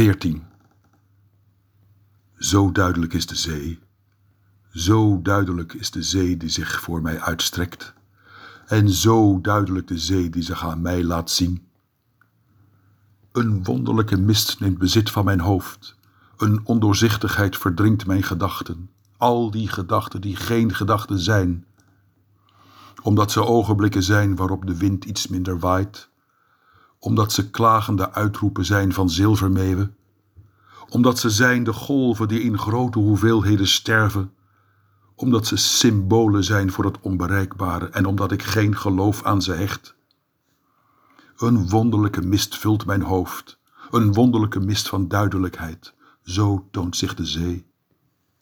14. Zo duidelijk is de zee, zo duidelijk is de zee die zich voor mij uitstrekt, en zo duidelijk de zee die zich aan mij laat zien. Een wonderlijke mist neemt bezit van mijn hoofd, een ondoorzichtigheid verdringt mijn gedachten, al die gedachten die geen gedachten zijn, omdat ze ogenblikken zijn waarop de wind iets minder waait, omdat ze klagende uitroepen zijn van zilvermeeuwen, omdat ze zijn de golven die in grote hoeveelheden sterven, omdat ze symbolen zijn voor het onbereikbare en omdat ik geen geloof aan ze hecht. Een wonderlijke mist vult mijn hoofd, een wonderlijke mist van duidelijkheid, zo toont zich de zee.